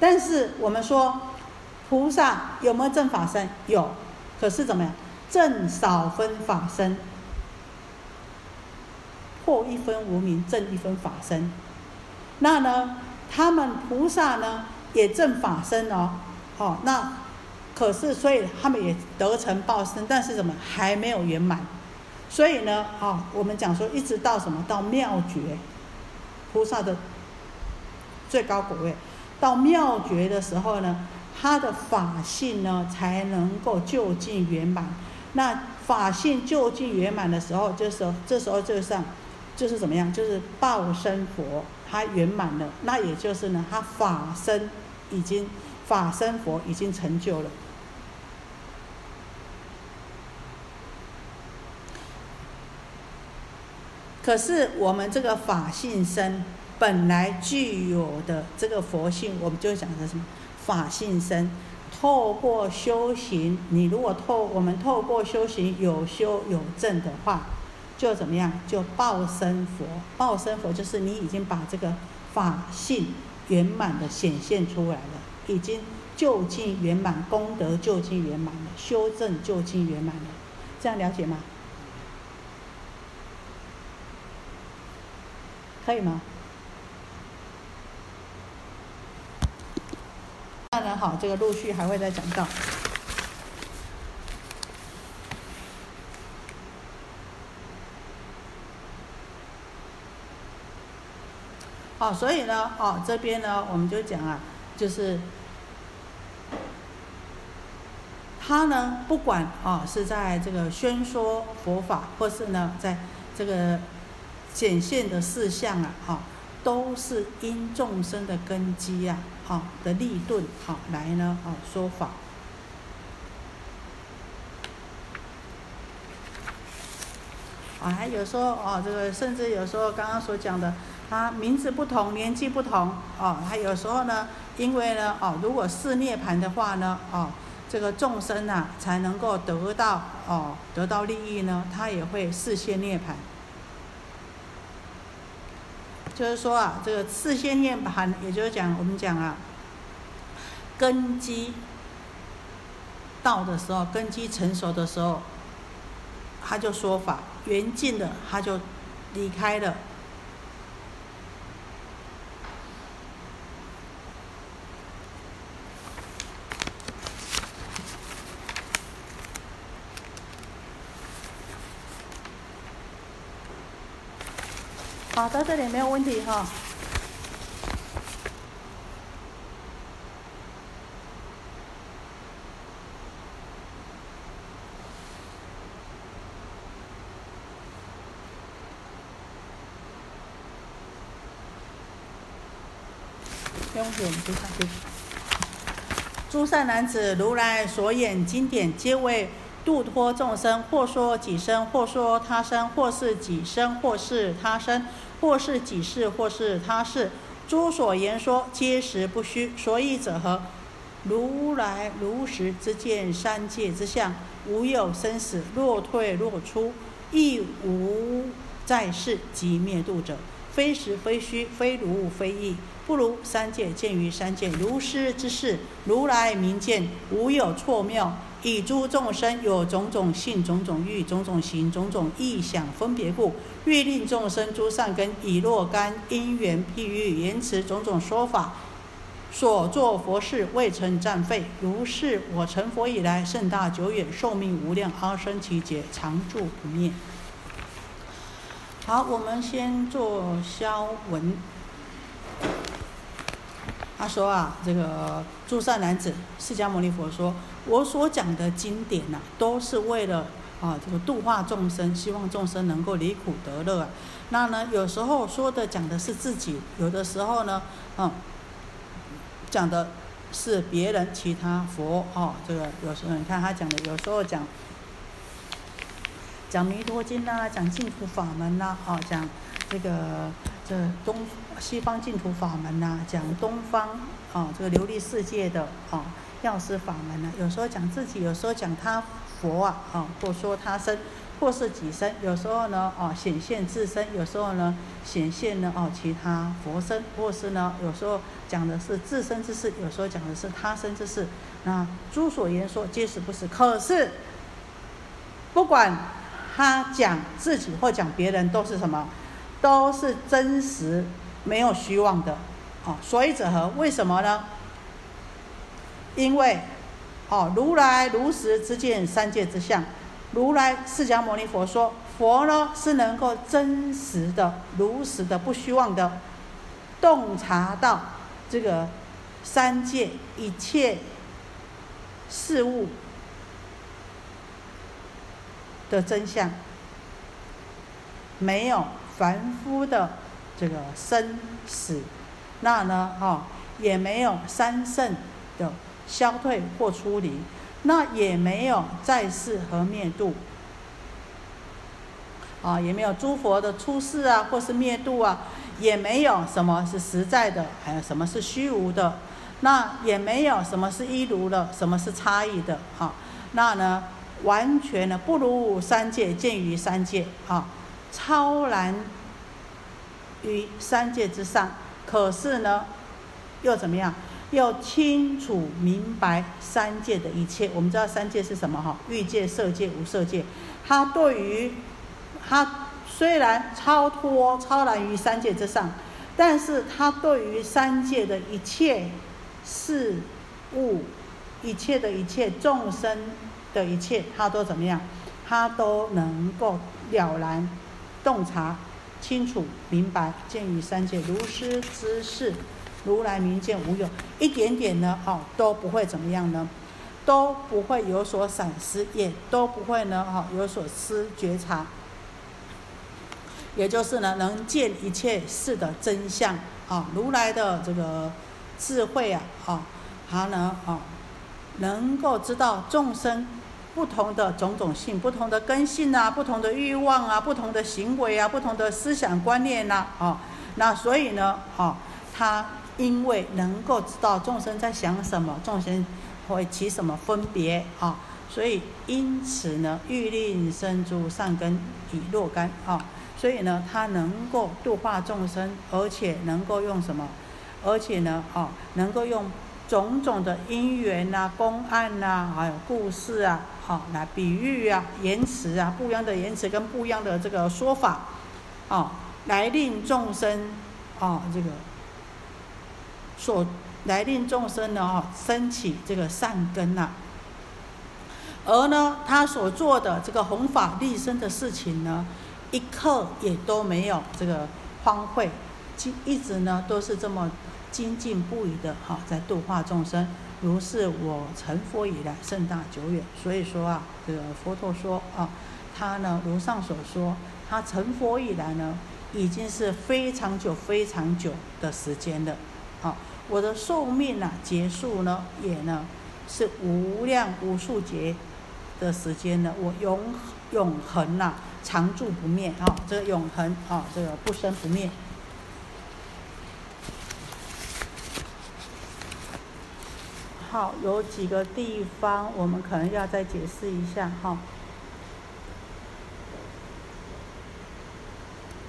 但是我们说。菩萨有没有正法身？有，可是怎么样？正少分法身，破一分无名，正一分法身。那呢，他们菩萨呢也正法身哦，哦，那可是所以他们也得成报身，但是怎么还没有圆满？所以呢，啊，我们讲说一直到什么？到妙觉，菩萨的最高果位，到妙觉的时候呢？他的法性呢，才能够就近圆满。那法性就近圆满的时候，就是这时候就像，就是怎么样？就是报身佛，他圆满了。那也就是呢，他法身已经法身佛已经成就了。可是我们这个法性身本来具有的这个佛性，我们就讲的什么？法性身，透过修行，你如果透我们透过修行有修有证的话，就怎么样？就报身佛，报身佛就是你已经把这个法性圆满的显现出来了，已经就近圆满，功德就近圆满了，修正就近圆满了，这样了解吗？可以吗？当然好，这个陆续还会再讲到。好，所以呢，哦，这边呢，我们就讲啊，就是他呢，不管啊是在这个宣说佛法，或是呢，在这个显现的事项啊，哈，都是因众生的根基啊，哈，的立顿，好来呢，哦说法。啊，还有说哦，这个甚至有时候刚刚所讲的，他名字不同，年纪不同，哦，还有时候呢，因为呢，哦，如果是涅盘的话呢，哦，这个众生呐才能够得到哦，得到利益呢，他也会视现涅盘。就是说啊，这个次先念盘，也就是讲我们讲啊，根基到的时候，根基成熟的时候，他就说法缘尽了，他就离开了。好，到这里没有问题哈。经读下去。诸善男子，如来所演经典，皆为度脱众生，或说己身，或说他身，或是己身，或是他身。或是己事，或是他事。诸所言说，皆实不虚。所以者何？如来如实之见三界之相，无有生死，若退若出，亦无在世即灭度者。非实非虚，非如非异，不如三界见于三界如是之事。如来明见，无有错谬。以诸众生有种种性、种种欲、种种行、种种意想分别故，欲令众生诸善根以若干因缘譬喻言辞种种说法。所作佛事未曾暂废，如是我成佛以来，甚大久远，寿命无量，阿僧祇劫，常住不灭。好，我们先做消文。他说啊，这个诸善男子，释迦牟尼佛说，我所讲的经典呐，都是为了啊，这个度化众生，希望众生能够离苦得乐。那呢，有时候说的讲的是自己，有的时候呢，嗯。讲的是别人其他佛哦，这个有时候你看他讲的，有时候讲讲弥陀经呐，讲净土法门呐，哦，讲这个这东西方净土法门呐，讲东方啊这个琉璃世界的啊药师法门呢，有时候讲自己，有时候讲他佛啊，啊或说他身。或是己身，有时候呢，哦显现自身；有时候呢，显现呢，哦其他佛身；或是呢，有时候讲的是自身之事，有时候讲的是他身之事。那诸所言说，皆是不是？可是，不管他讲自己或讲别人，都是什么？都是真实，没有虚妄的。哦，所以者何？为什么呢？因为，哦，如来如实之见三界之相。如来释迦牟尼佛说：“佛呢是能够真实的、如实的、不虚妄的洞察到这个三界一切事物的真相，没有凡夫的这个生死，那呢，哈，也没有三圣的消退或出离。”那也没有在世和灭度，啊，也没有诸佛的出世啊，或是灭度啊，也没有什么是实在的，还有什么是虚无的，那也没有什么是一如的，什么是差异的，哈，那呢，完全呢不如三界见于三界，啊，超然于三界之上，可是呢，又怎么样？要清楚明白三界的一切，我们知道三界是什么哈？欲界、色界、无色界。他对于他虽然超脱、超然于三界之上，但是他对于三界的一切事物、一切的一切众生的一切，他都怎么样？他都能够了然、洞察、清楚明白，见于三界如是之事。如来明见无有，一点点呢，哦，都不会怎么样呢，都不会有所闪失，也都不会呢，哈，有所失觉察。也就是呢，能见一切事的真相，啊，如来的这个智慧啊，啊，他呢，啊，能够知道众生不同的种种性、不同的根性啊、不同的欲望啊、不同的行为啊、不同的思想观念呐，啊，那所以呢，啊，他。因为能够知道众生在想什么，众生会起什么分别啊，所以因此呢，欲令生诸善根以若干啊，所以呢，他能够度化众生，而且能够用什么？而且呢，啊，能够用种种的因缘呐、公案呐，还有故事啊，好来比喻啊、言辞啊，不一样的言辞跟不一样的这个说法，啊，来令众生啊，这个。所来令众生呢，哈，升起这个善根呐。而呢，他所做的这个弘法利生的事情呢，一刻也都没有这个荒废，一一直呢都是这么精进不已的哈，在度化众生。如是我成佛以来，甚大久远。所以说啊，这个佛陀说啊，他呢如上所说，他成佛以来呢，已经是非常久、非常久的时间了。啊，我的寿命呢结束呢也呢是无量无数劫的时间呢，我永永恒呐常住不灭啊，这个永恒啊，这个不生不灭。好，有几个地方我们可能要再解释一下哈。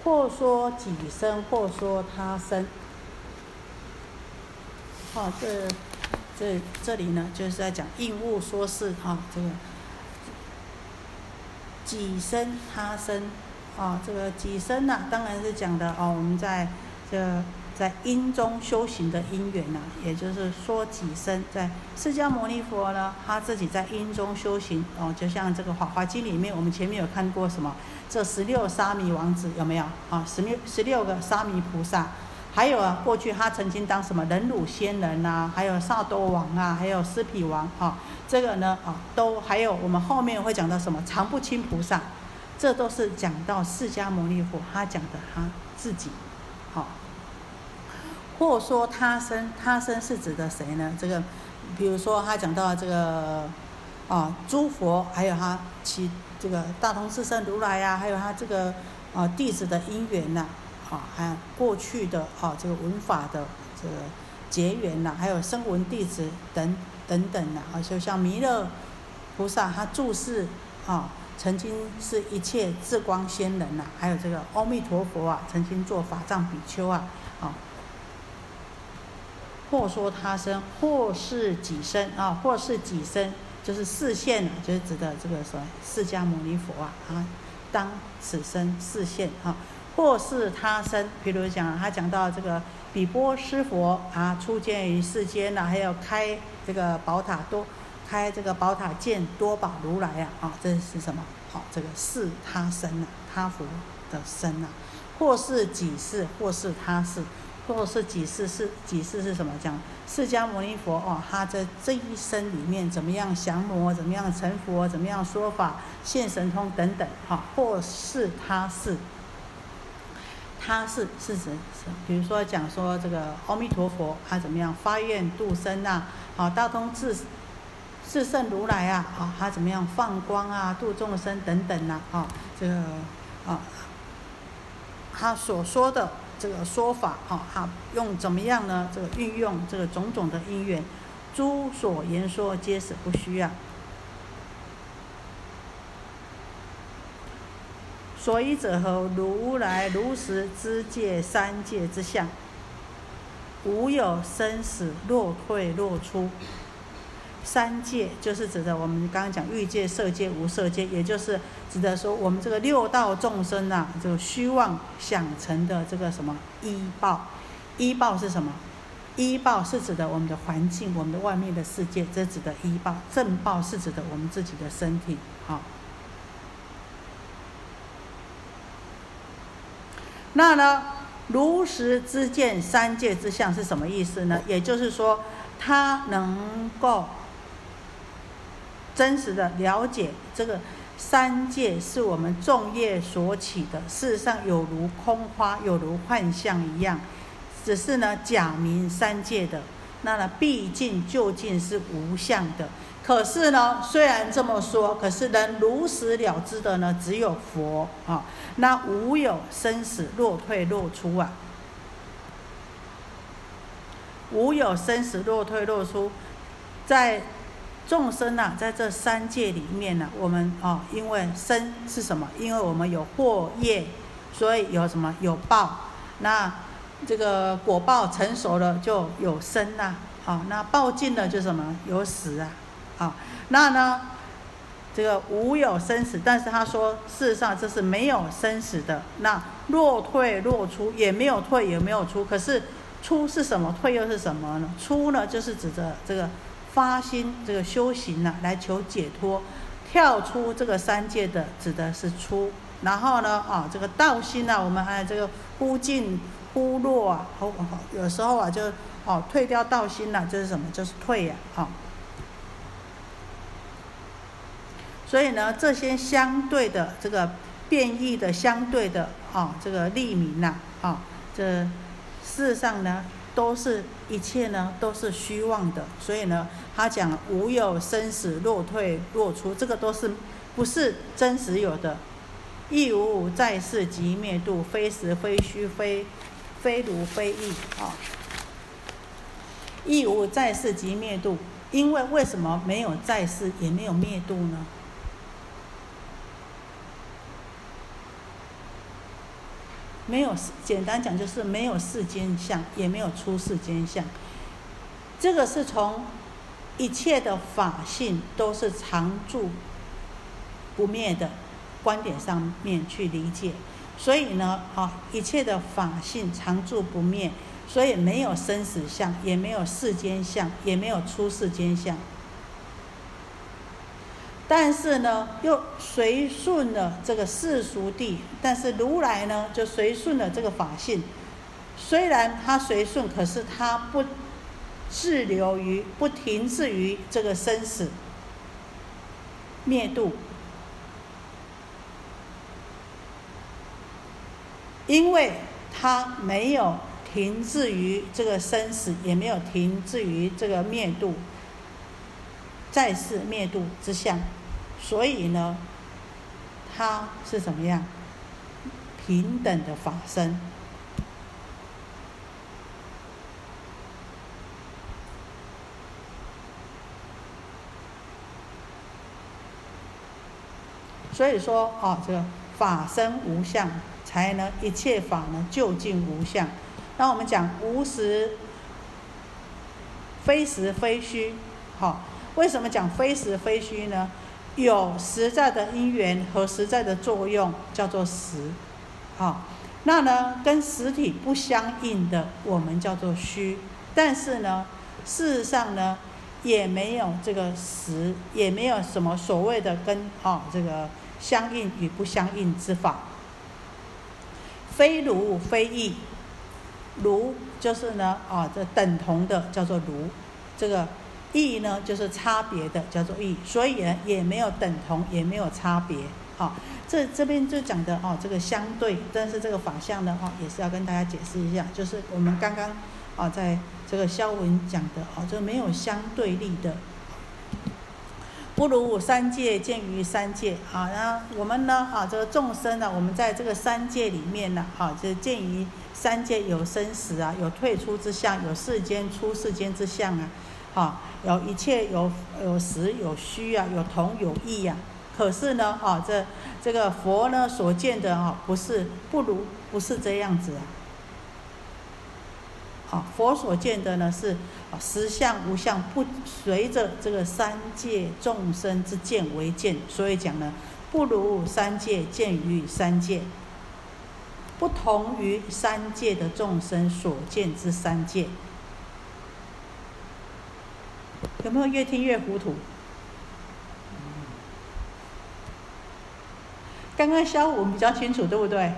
或说己生，或说他生。好，这这这里呢，就是在讲应物说事哈，这个己生他生啊，这个己生呢，当然是讲的哦，我们在这。在因中修行的因缘呐，也就是说己身，在释迦牟尼佛呢，他自己在因中修行哦，就像这个《法华经》里面，我们前面有看过什么？这十六沙弥王子有没有啊？十六十六个沙弥菩萨，还有啊，过去他曾经当什么忍辱仙人呐，还有萨多王啊，还有尸毗王啊，这个呢啊，都还有我们后面会讲到什么常不轻菩萨，这都是讲到释迦牟尼佛他讲的他自己，好。或说他生，他生是指的谁呢？这个，比如说他讲到这个，啊，诸佛，还有他其这个大同智胜如来呀，还有他这个啊弟子的因缘呐，啊还有过去的啊这个文法的这个结缘呐，还有声闻弟子等等等呐，啊，就像弥勒菩萨他注释啊，曾经是一切智光仙人呐，还有这个阿弥陀佛啊，曾经做法藏比丘啊，啊。或说他生，或是己生啊，或是己生，就是视现，就是指的这个什么释迦牟尼佛啊啊，当此生视现啊，或是他生，比如讲他讲到这个比波斯佛啊，出现于世间呢，还有开这个宝塔多，开这个宝塔见多宝如来啊啊，这是什么？好，这个是他生啊，他佛的生啊，或是己世，或是他世。或是几世是几世是什么？讲释迦牟尼佛哦，他在这一生里面怎么样降魔，怎么样成佛，怎么样说法现神通等等哈。或是他世，他是是指，比如说讲说这个阿弥陀佛他怎么样发愿度生呐？好，大通智智胜如来啊，啊，他怎么样放光啊，度众生等等呐？啊，这个啊，他所说的。这个说法，哈，哈，用怎么样呢？这个运用这个种种的因缘，诸所言说皆是不虚啊。所以者何？如来如实知界三界之相，无有生死，若退若出。三界就是指的我们刚刚讲欲界、色界、无色界，也就是指的说我们这个六道众生呐，这个虚妄想成的这个什么依报，依报是什么？依报是指的我们的环境，我们的外面的世界，这指的依报。正报是指的我们自己的身体。好，那呢，如实知见三界之相是什么意思呢？也就是说，他能够。真实的了解这个三界是我们众业所起的，事实上有如空花，有如幻象一样，只是呢假名三界的，那呢毕竟究竟是无相的。可是呢，虽然这么说，可是能如实了知的呢，只有佛啊。那无有生死，若退若出啊，无有生死，若退若出，在。众生呐，在这三界里面呢，我们哦，因为生是什么？因为我们有祸业，所以有什么有报。那这个果报成熟了，就有生呐。啊，那报尽了就什么有死啊。啊，那呢，这个无有生死，但是他说，事实上这是没有生死的。那若退若出，也没有退，也没有出。可是出是什么？退又是什么呢？出呢，就是指着这个。发心这个修行呢，来求解脱，跳出这个三界的，指的是出。然后呢，啊，这个道心呢，我们还有这个忽进忽落啊，好，有时候啊，就哦，退掉道心了，就是什么？就是退呀，啊。所以呢，这些相对的这个变异的相对的啊，这个利民呐，啊，这事实上呢。都是一切呢都是虚妄的，所以呢，他讲无有生死，若退若出，这个都是不是真实有的。亦无在世即灭度，非实非虚，非非如非异啊。亦无在世即灭度，因为为什么没有在世，也没有灭度呢？没有，简单讲就是没有世间相，也没有出世间相。这个是从一切的法性都是常住不灭的观点上面去理解。所以呢，啊，一切的法性常住不灭，所以没有生死相，也没有世间相，也没有出世间相。但是呢，又随顺了这个世俗地，但是如来呢，就随顺了这个法性。虽然他随顺，可是他不滞留于、不停滞于这个生死灭度，因为他没有停滞于这个生死，也没有停滞于这个灭度，在世灭度之相。所以呢，他是怎么样？平等的法身。所以说，啊，这个法身无相，才能一切法呢究竟无相。那我们讲无实，非实非虚，好，为什么讲非实非虚呢？有实在的因缘和实在的作用，叫做实，好，那呢跟实体不相应的，我们叫做虚。但是呢，事实上呢，也没有这个实，也没有什么所谓的跟啊这个相应与不相应之法。非如非异，如就是呢啊这等同的叫做如，这个。异呢，就是差别的，叫做异，所以呢，也没有等同，也没有差别。好，这这边就讲的哦，这个相对，但是这个法相呢，哦，也是要跟大家解释一下，就是我们刚刚啊，在这个肖文讲的哦，就没有相对立的，不如三界见于三界啊。然后我们呢，啊，这个众生呢，我们在这个三界里面呢，啊，就见于三界有生死啊，有退出之相，有世间出世间之相啊。啊，有一切有有实有虚啊，有同有异呀。可是呢，啊，这这个佛呢所见的啊，不是不如不是这样子啊。啊，佛所见的呢是实相无相，不随着这个三界众生之见为见，所以讲呢，不如三界见于三界，不同于三界的众生所见之三界。有没有越听越糊涂？刚刚肖文比较清楚，对不对？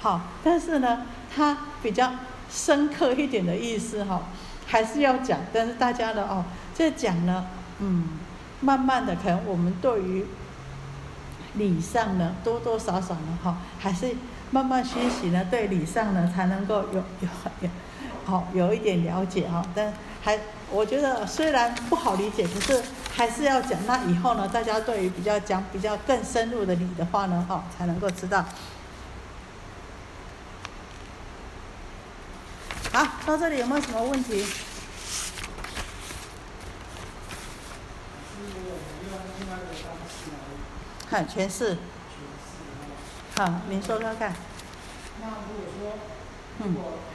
好，但是呢，他比较深刻一点的意思哈，还是要讲。但是大家呢，哦，这讲呢，嗯，慢慢的，可能我们对于礼上呢，多多少少呢，哈，还是慢慢学习呢，对礼上呢，才能够有有有，好有一点了解哈，但。还，我觉得虽然不好理解，可是还是要讲。那以后呢，大家对于比较讲比较更深入的理的话呢，哈，才能够知道。好，到这里有没有什么问题？看全是。好，您说说看。那如果说，如果佛的那个。